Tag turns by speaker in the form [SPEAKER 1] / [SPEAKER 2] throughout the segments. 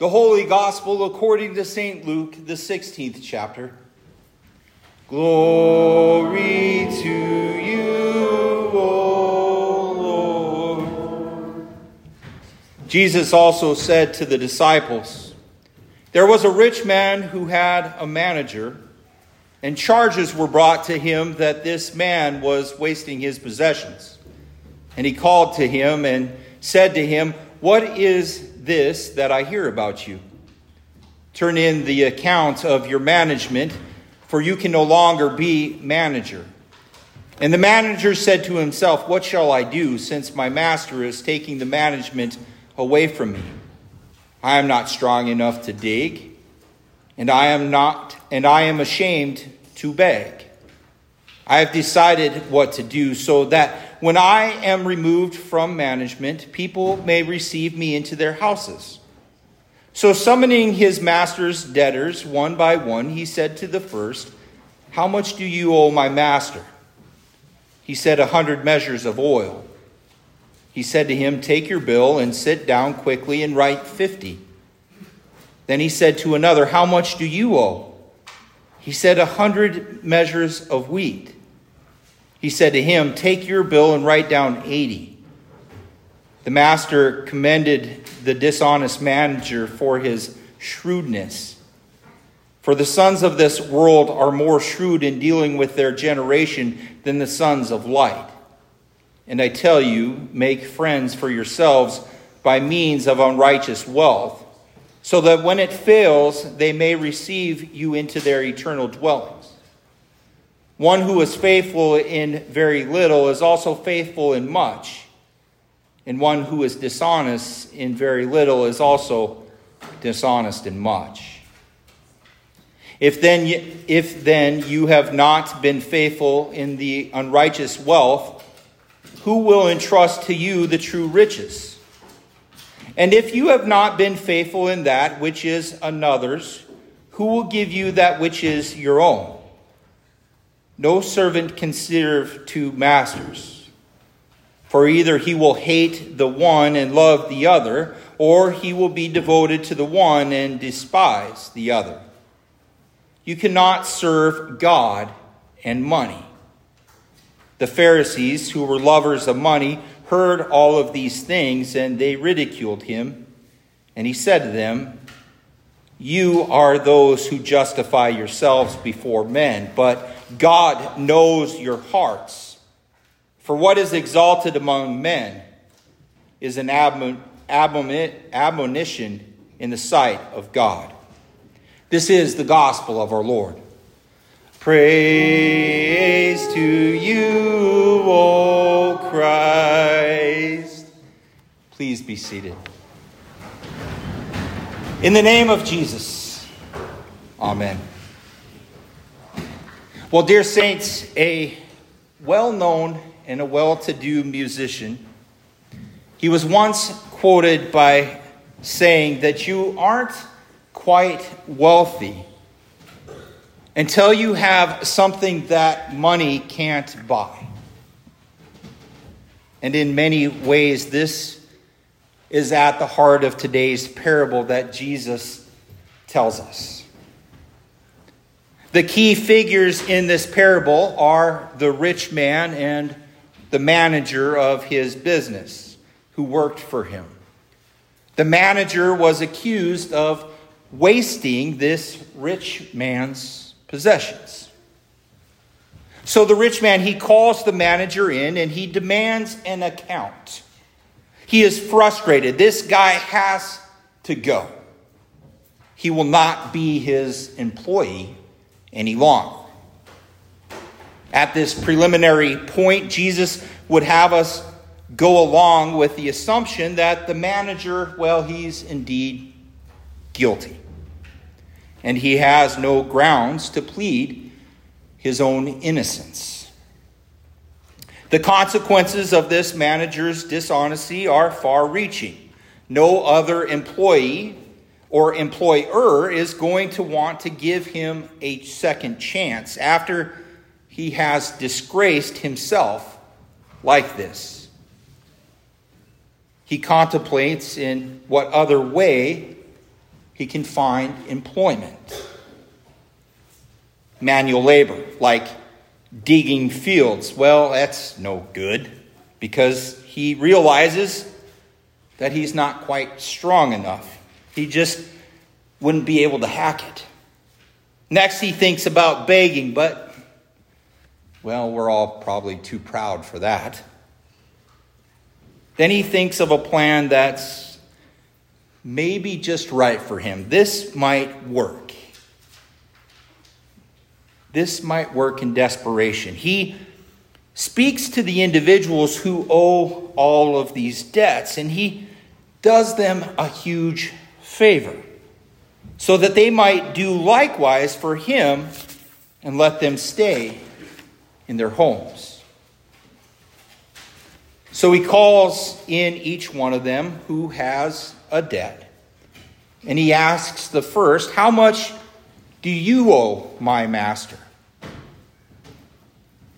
[SPEAKER 1] The Holy Gospel according to St. Luke, the 16th chapter. Glory to you, O Lord. Jesus also said to the disciples, There was a rich man who had a manager, and charges were brought to him that this man was wasting his possessions. And he called to him and said to him, What is this that I hear about you. Turn in the account of your management, for you can no longer be manager. And the manager said to himself, What shall I do, since my master is taking the management away from me? I am not strong enough to dig, and I am not, and I am ashamed to beg. I have decided what to do so that when I am removed from management, people may receive me into their houses. So, summoning his master's debtors one by one, he said to the first, How much do you owe my master? He said, A hundred measures of oil. He said to him, Take your bill and sit down quickly and write fifty. Then he said to another, How much do you owe? He said, A hundred measures of wheat. He said to him, Take your bill and write down 80. The master commended the dishonest manager for his shrewdness. For the sons of this world are more shrewd in dealing with their generation than the sons of light. And I tell you, make friends for yourselves by means of unrighteous wealth, so that when it fails, they may receive you into their eternal dwelling. One who is faithful in very little is also faithful in much. And one who is dishonest in very little is also dishonest in much. If then, if then you have not been faithful in the unrighteous wealth, who will entrust to you the true riches? And if you have not been faithful in that which is another's, who will give you that which is your own? No servant can serve two masters, for either he will hate the one and love the other, or he will be devoted to the one and despise the other. You cannot serve God and money. The Pharisees, who were lovers of money, heard all of these things, and they ridiculed him. And he said to them, You are those who justify yourselves before men, but God knows your hearts. For what is exalted among men is an admonition in the sight of God. This is the gospel of our Lord. Praise to you, O Christ. Please be seated. In the name of Jesus, Amen. Well, dear saints, a well known and a well to do musician, he was once quoted by saying that you aren't quite wealthy until you have something that money can't buy. And in many ways, this is at the heart of today's parable that Jesus tells us. The key figures in this parable are the rich man and the manager of his business who worked for him. The manager was accused of wasting this rich man's possessions. So the rich man, he calls the manager in and he demands an account. He is frustrated. This guy has to go. He will not be his employee any longer. At this preliminary point, Jesus would have us go along with the assumption that the manager, well, he's indeed guilty. And he has no grounds to plead his own innocence. The consequences of this manager's dishonesty are far reaching. No other employee or employer is going to want to give him a second chance after he has disgraced himself like this. He contemplates in what other way he can find employment. Manual labor, like digging fields, well, that's no good because he realizes that he's not quite strong enough. He just wouldn't be able to hack it. Next, he thinks about begging, but, well, we're all probably too proud for that. Then he thinks of a plan that's maybe just right for him. This might work. This might work in desperation. He speaks to the individuals who owe all of these debts, and he does them a huge favor so that they might do likewise for him and let them stay in their homes. So he calls in each one of them who has a debt. And he asks the first, How much do you owe my master?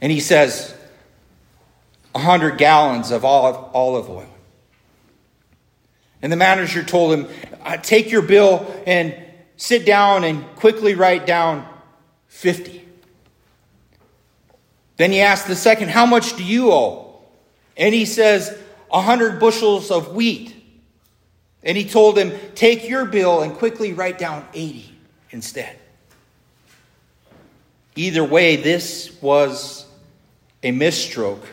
[SPEAKER 1] And he says, A hundred gallons of olive, oil. And the manager told him, uh, Take your bill and sit down and quickly write down 50. Then he asked the second, How much do you owe? And he says, A hundred bushels of wheat. And he told him, Take your bill and quickly write down 80 instead. Either way, this was a misstroke.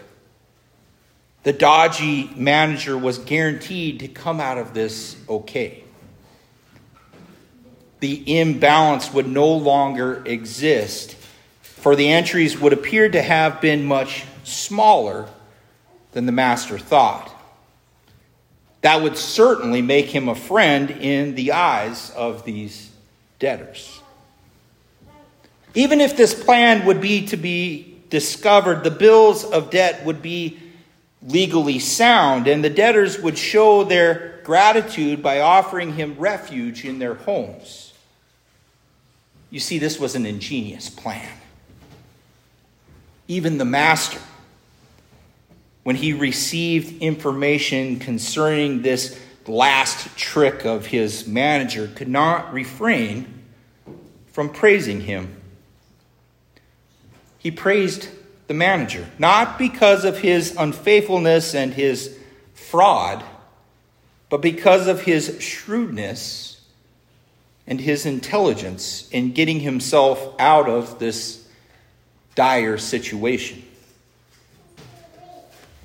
[SPEAKER 1] The dodgy manager was guaranteed to come out of this okay. The imbalance would no longer exist, for the entries would appear to have been much smaller than the master thought. That would certainly make him a friend in the eyes of these debtors. Even if this plan would be to be discovered, the bills of debt would be legally sound, and the debtors would show their gratitude by offering him refuge in their homes. You see, this was an ingenious plan. Even the master when he received information concerning this last trick of his manager, could not refrain from praising him. He praised the manager, not because of his unfaithfulness and his fraud, but because of his shrewdness and his intelligence in getting himself out of this dire situation.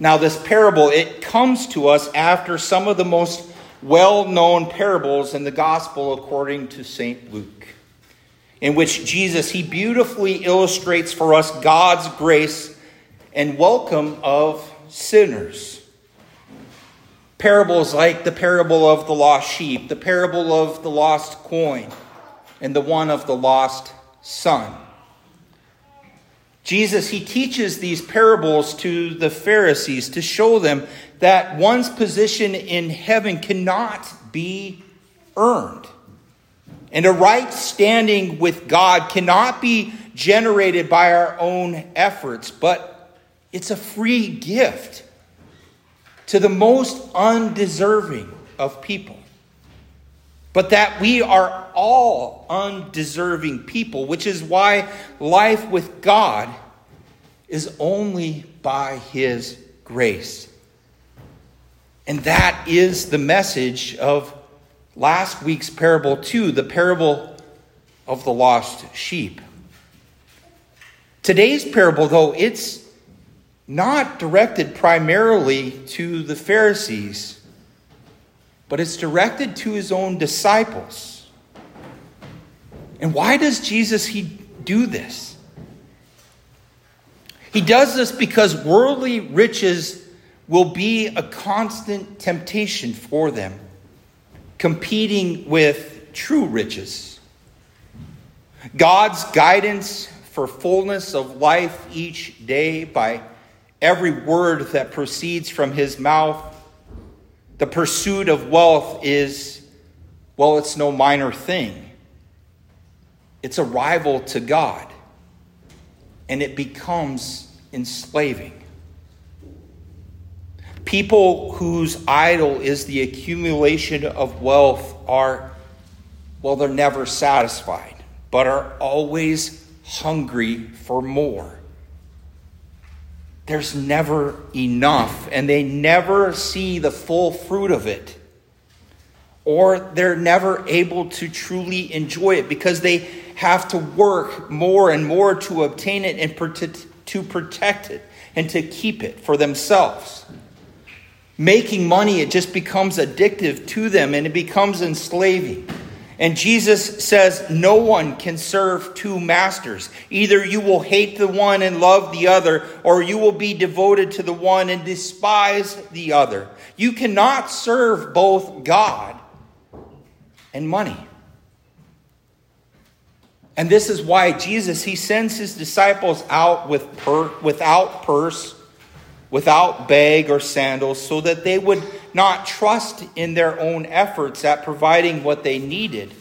[SPEAKER 1] Now, this parable, it comes to us after some of the most well known parables in the gospel according to St. Luke, in which Jesus, he beautifully illustrates for us God's grace and welcome of sinners. Parables like the parable of the lost sheep, the parable of the lost coin, and the one of the lost son. Jesus, he teaches these parables to the Pharisees to show them that one's position in heaven cannot be earned. And a right standing with God cannot be generated by our own efforts, but it's a free gift to the most undeserving of people. But that we are all undeserving people, which is why life with God is only by His grace. And that is the message of last week's parable, too the parable of the lost sheep. Today's parable, though, it's not directed primarily to the Pharisees but it's directed to his own disciples. And why does Jesus he do this? He does this because worldly riches will be a constant temptation for them, competing with true riches. God's guidance for fullness of life each day by every word that proceeds from his mouth the pursuit of wealth is, well, it's no minor thing. It's a rival to God, and it becomes enslaving. People whose idol is the accumulation of wealth are well, they're never satisfied, but are always hungry for more. There's never enough, and they never see the full fruit of it. Or they're never able to truly enjoy it because they have to work more and more to obtain it and to protect it and to keep it for themselves. Making money, it just becomes addictive to them and it becomes enslaving. And Jesus says, No one can serve two masters. Either you will hate the one and love the other, or you will be devoted to the one and despise the other. You cannot serve both God and money. And this is why Jesus, he sends his disciples out with per, without purse, without bag or sandals, so that they would not trust in their own efforts at providing what they needed,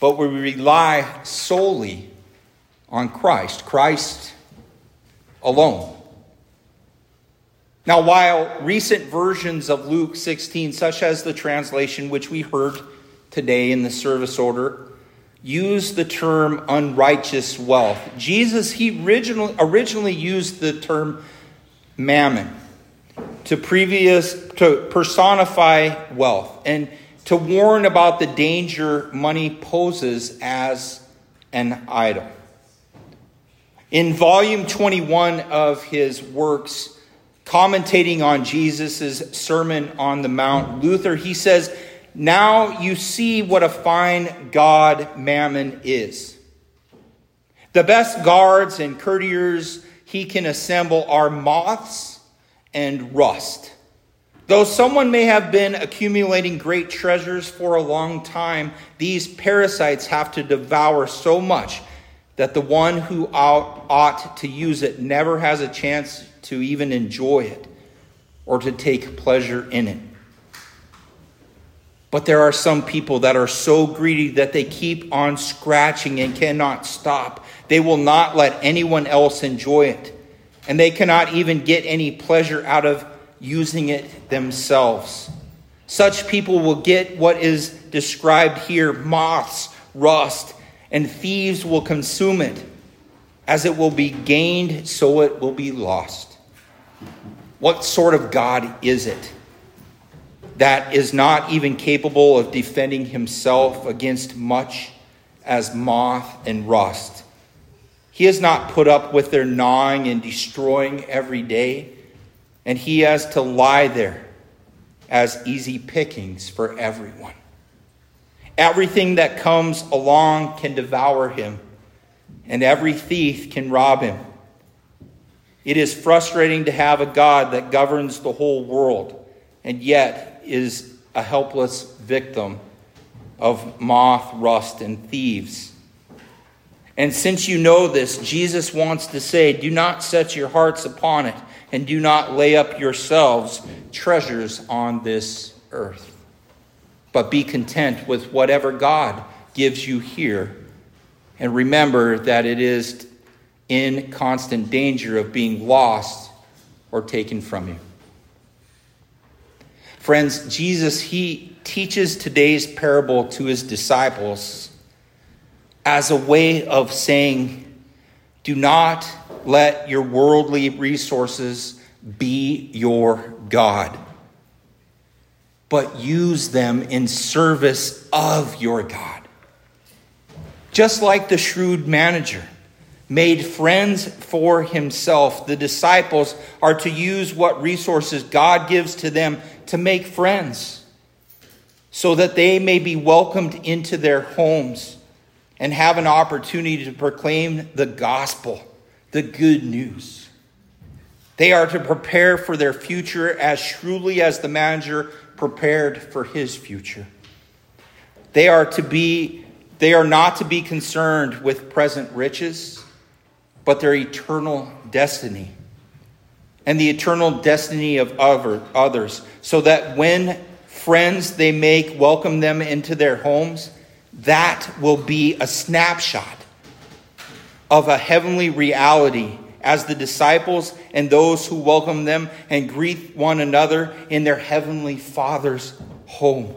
[SPEAKER 1] but would rely solely on Christ, Christ alone. Now, while recent versions of Luke 16, such as the translation which we heard today in the service order, use the term unrighteous wealth. Jesus, he originally, originally used the term mammon to previous to personify wealth and to warn about the danger money poses as an idol. In volume 21 of his works, commentating on Jesus' Sermon on the Mount, Luther, he says, now you see what a fine god Mammon is. The best guards and courtiers he can assemble are moths and rust. Though someone may have been accumulating great treasures for a long time, these parasites have to devour so much that the one who ought to use it never has a chance to even enjoy it or to take pleasure in it. But there are some people that are so greedy that they keep on scratching and cannot stop. They will not let anyone else enjoy it. And they cannot even get any pleasure out of using it themselves. Such people will get what is described here moths, rust, and thieves will consume it. As it will be gained, so it will be lost. What sort of God is it? that is not even capable of defending himself against much as moth and rust. He has not put up with their gnawing and destroying every day, and he has to lie there as easy pickings for everyone. Everything that comes along can devour him, and every thief can rob him. It is frustrating to have a God that governs the whole world, and yet is a helpless victim of moth, rust, and thieves. And since you know this, Jesus wants to say, Do not set your hearts upon it, and do not lay up yourselves treasures on this earth. But be content with whatever God gives you here. And remember that it is in constant danger of being lost or taken from you. Friends, Jesus, he teaches today's parable to his disciples as a way of saying, do not let your worldly resources be your God, but use them in service of your God. Just like the shrewd manager made friends for himself, the disciples are to use what resources God gives to them to make friends so that they may be welcomed into their homes and have an opportunity to proclaim the gospel, the good news. They are to prepare for their future as shrewdly as the manager prepared for his future. They are to be they are not to be concerned with present riches, but their eternal destiny and the eternal destiny of others, so that when friends they make welcome them into their homes, that will be a snapshot of a heavenly reality as the disciples and those who welcome them and greet one another in their heavenly Father's home.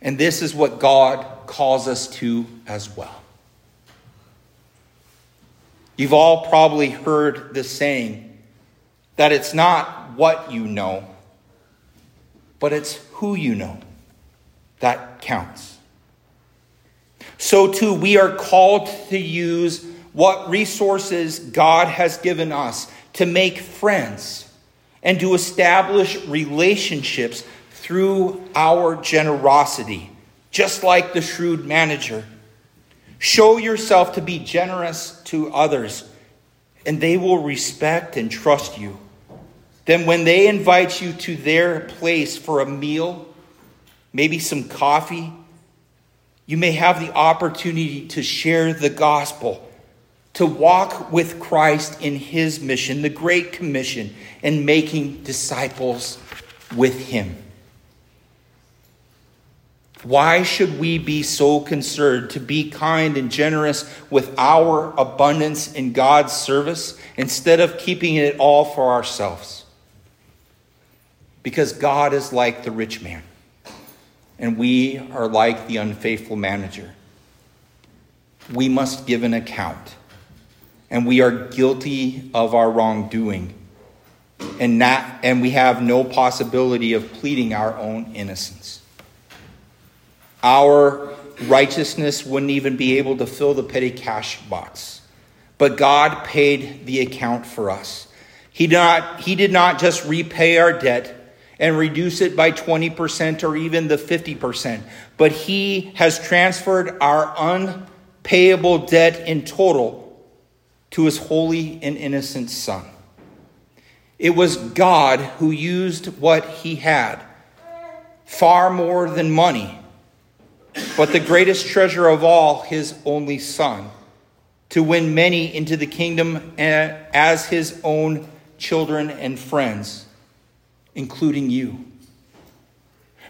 [SPEAKER 1] And this is what God calls us to as well. You've all probably heard the saying that it's not what you know, but it's who you know that counts. So, too, we are called to use what resources God has given us to make friends and to establish relationships through our generosity, just like the shrewd manager. Show yourself to be generous to others, and they will respect and trust you. Then, when they invite you to their place for a meal, maybe some coffee, you may have the opportunity to share the gospel, to walk with Christ in his mission, the Great Commission, and making disciples with him. Why should we be so concerned to be kind and generous with our abundance in God's service instead of keeping it all for ourselves? Because God is like the rich man, and we are like the unfaithful manager. We must give an account, and we are guilty of our wrongdoing, and, not, and we have no possibility of pleading our own innocence. Our righteousness wouldn't even be able to fill the petty cash box. But God paid the account for us. He, not, he did not just repay our debt and reduce it by 20% or even the 50%, but He has transferred our unpayable debt in total to His holy and innocent Son. It was God who used what He had, far more than money but the greatest treasure of all, his only Son, to win many into the kingdom eh, as his own children and friends, including you.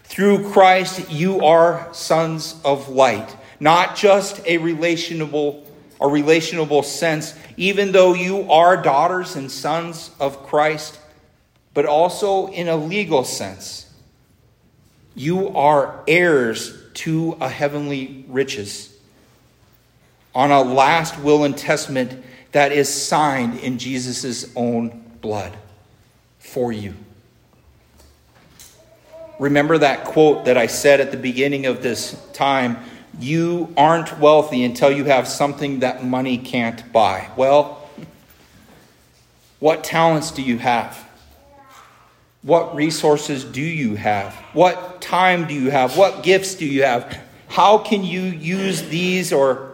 [SPEAKER 1] Through Christ, you are sons of light, not just a relationable a relationable sense, even though you are daughters and sons of Christ, but also in a legal sense. You are heirs to a heavenly riches on a last will and testament that is signed in Jesus' own blood for you. Remember that quote that I said at the beginning of this time you aren't wealthy until you have something that money can't buy. Well, what talents do you have? What resources do you have? What time do you have? What gifts do you have? How can you use these or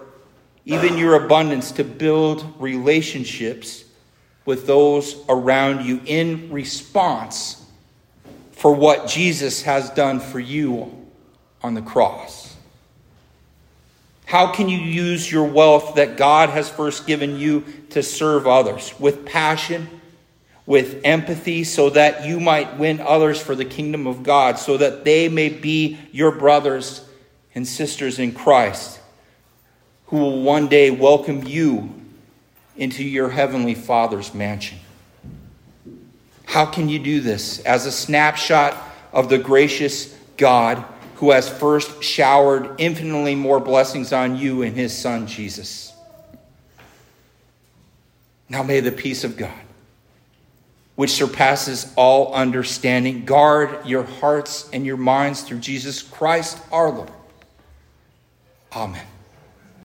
[SPEAKER 1] even your abundance to build relationships with those around you in response for what Jesus has done for you on the cross? How can you use your wealth that God has first given you to serve others with passion? with empathy so that you might win others for the kingdom of God, so that they may be your brothers and sisters in Christ, who will one day welcome you into your heavenly Father's mansion. How can you do this? As a snapshot of the gracious God who has first showered infinitely more blessings on you in his Son, Jesus. Now may the peace of God which surpasses all understanding. Guard your hearts and your minds through Jesus Christ our Lord. Amen.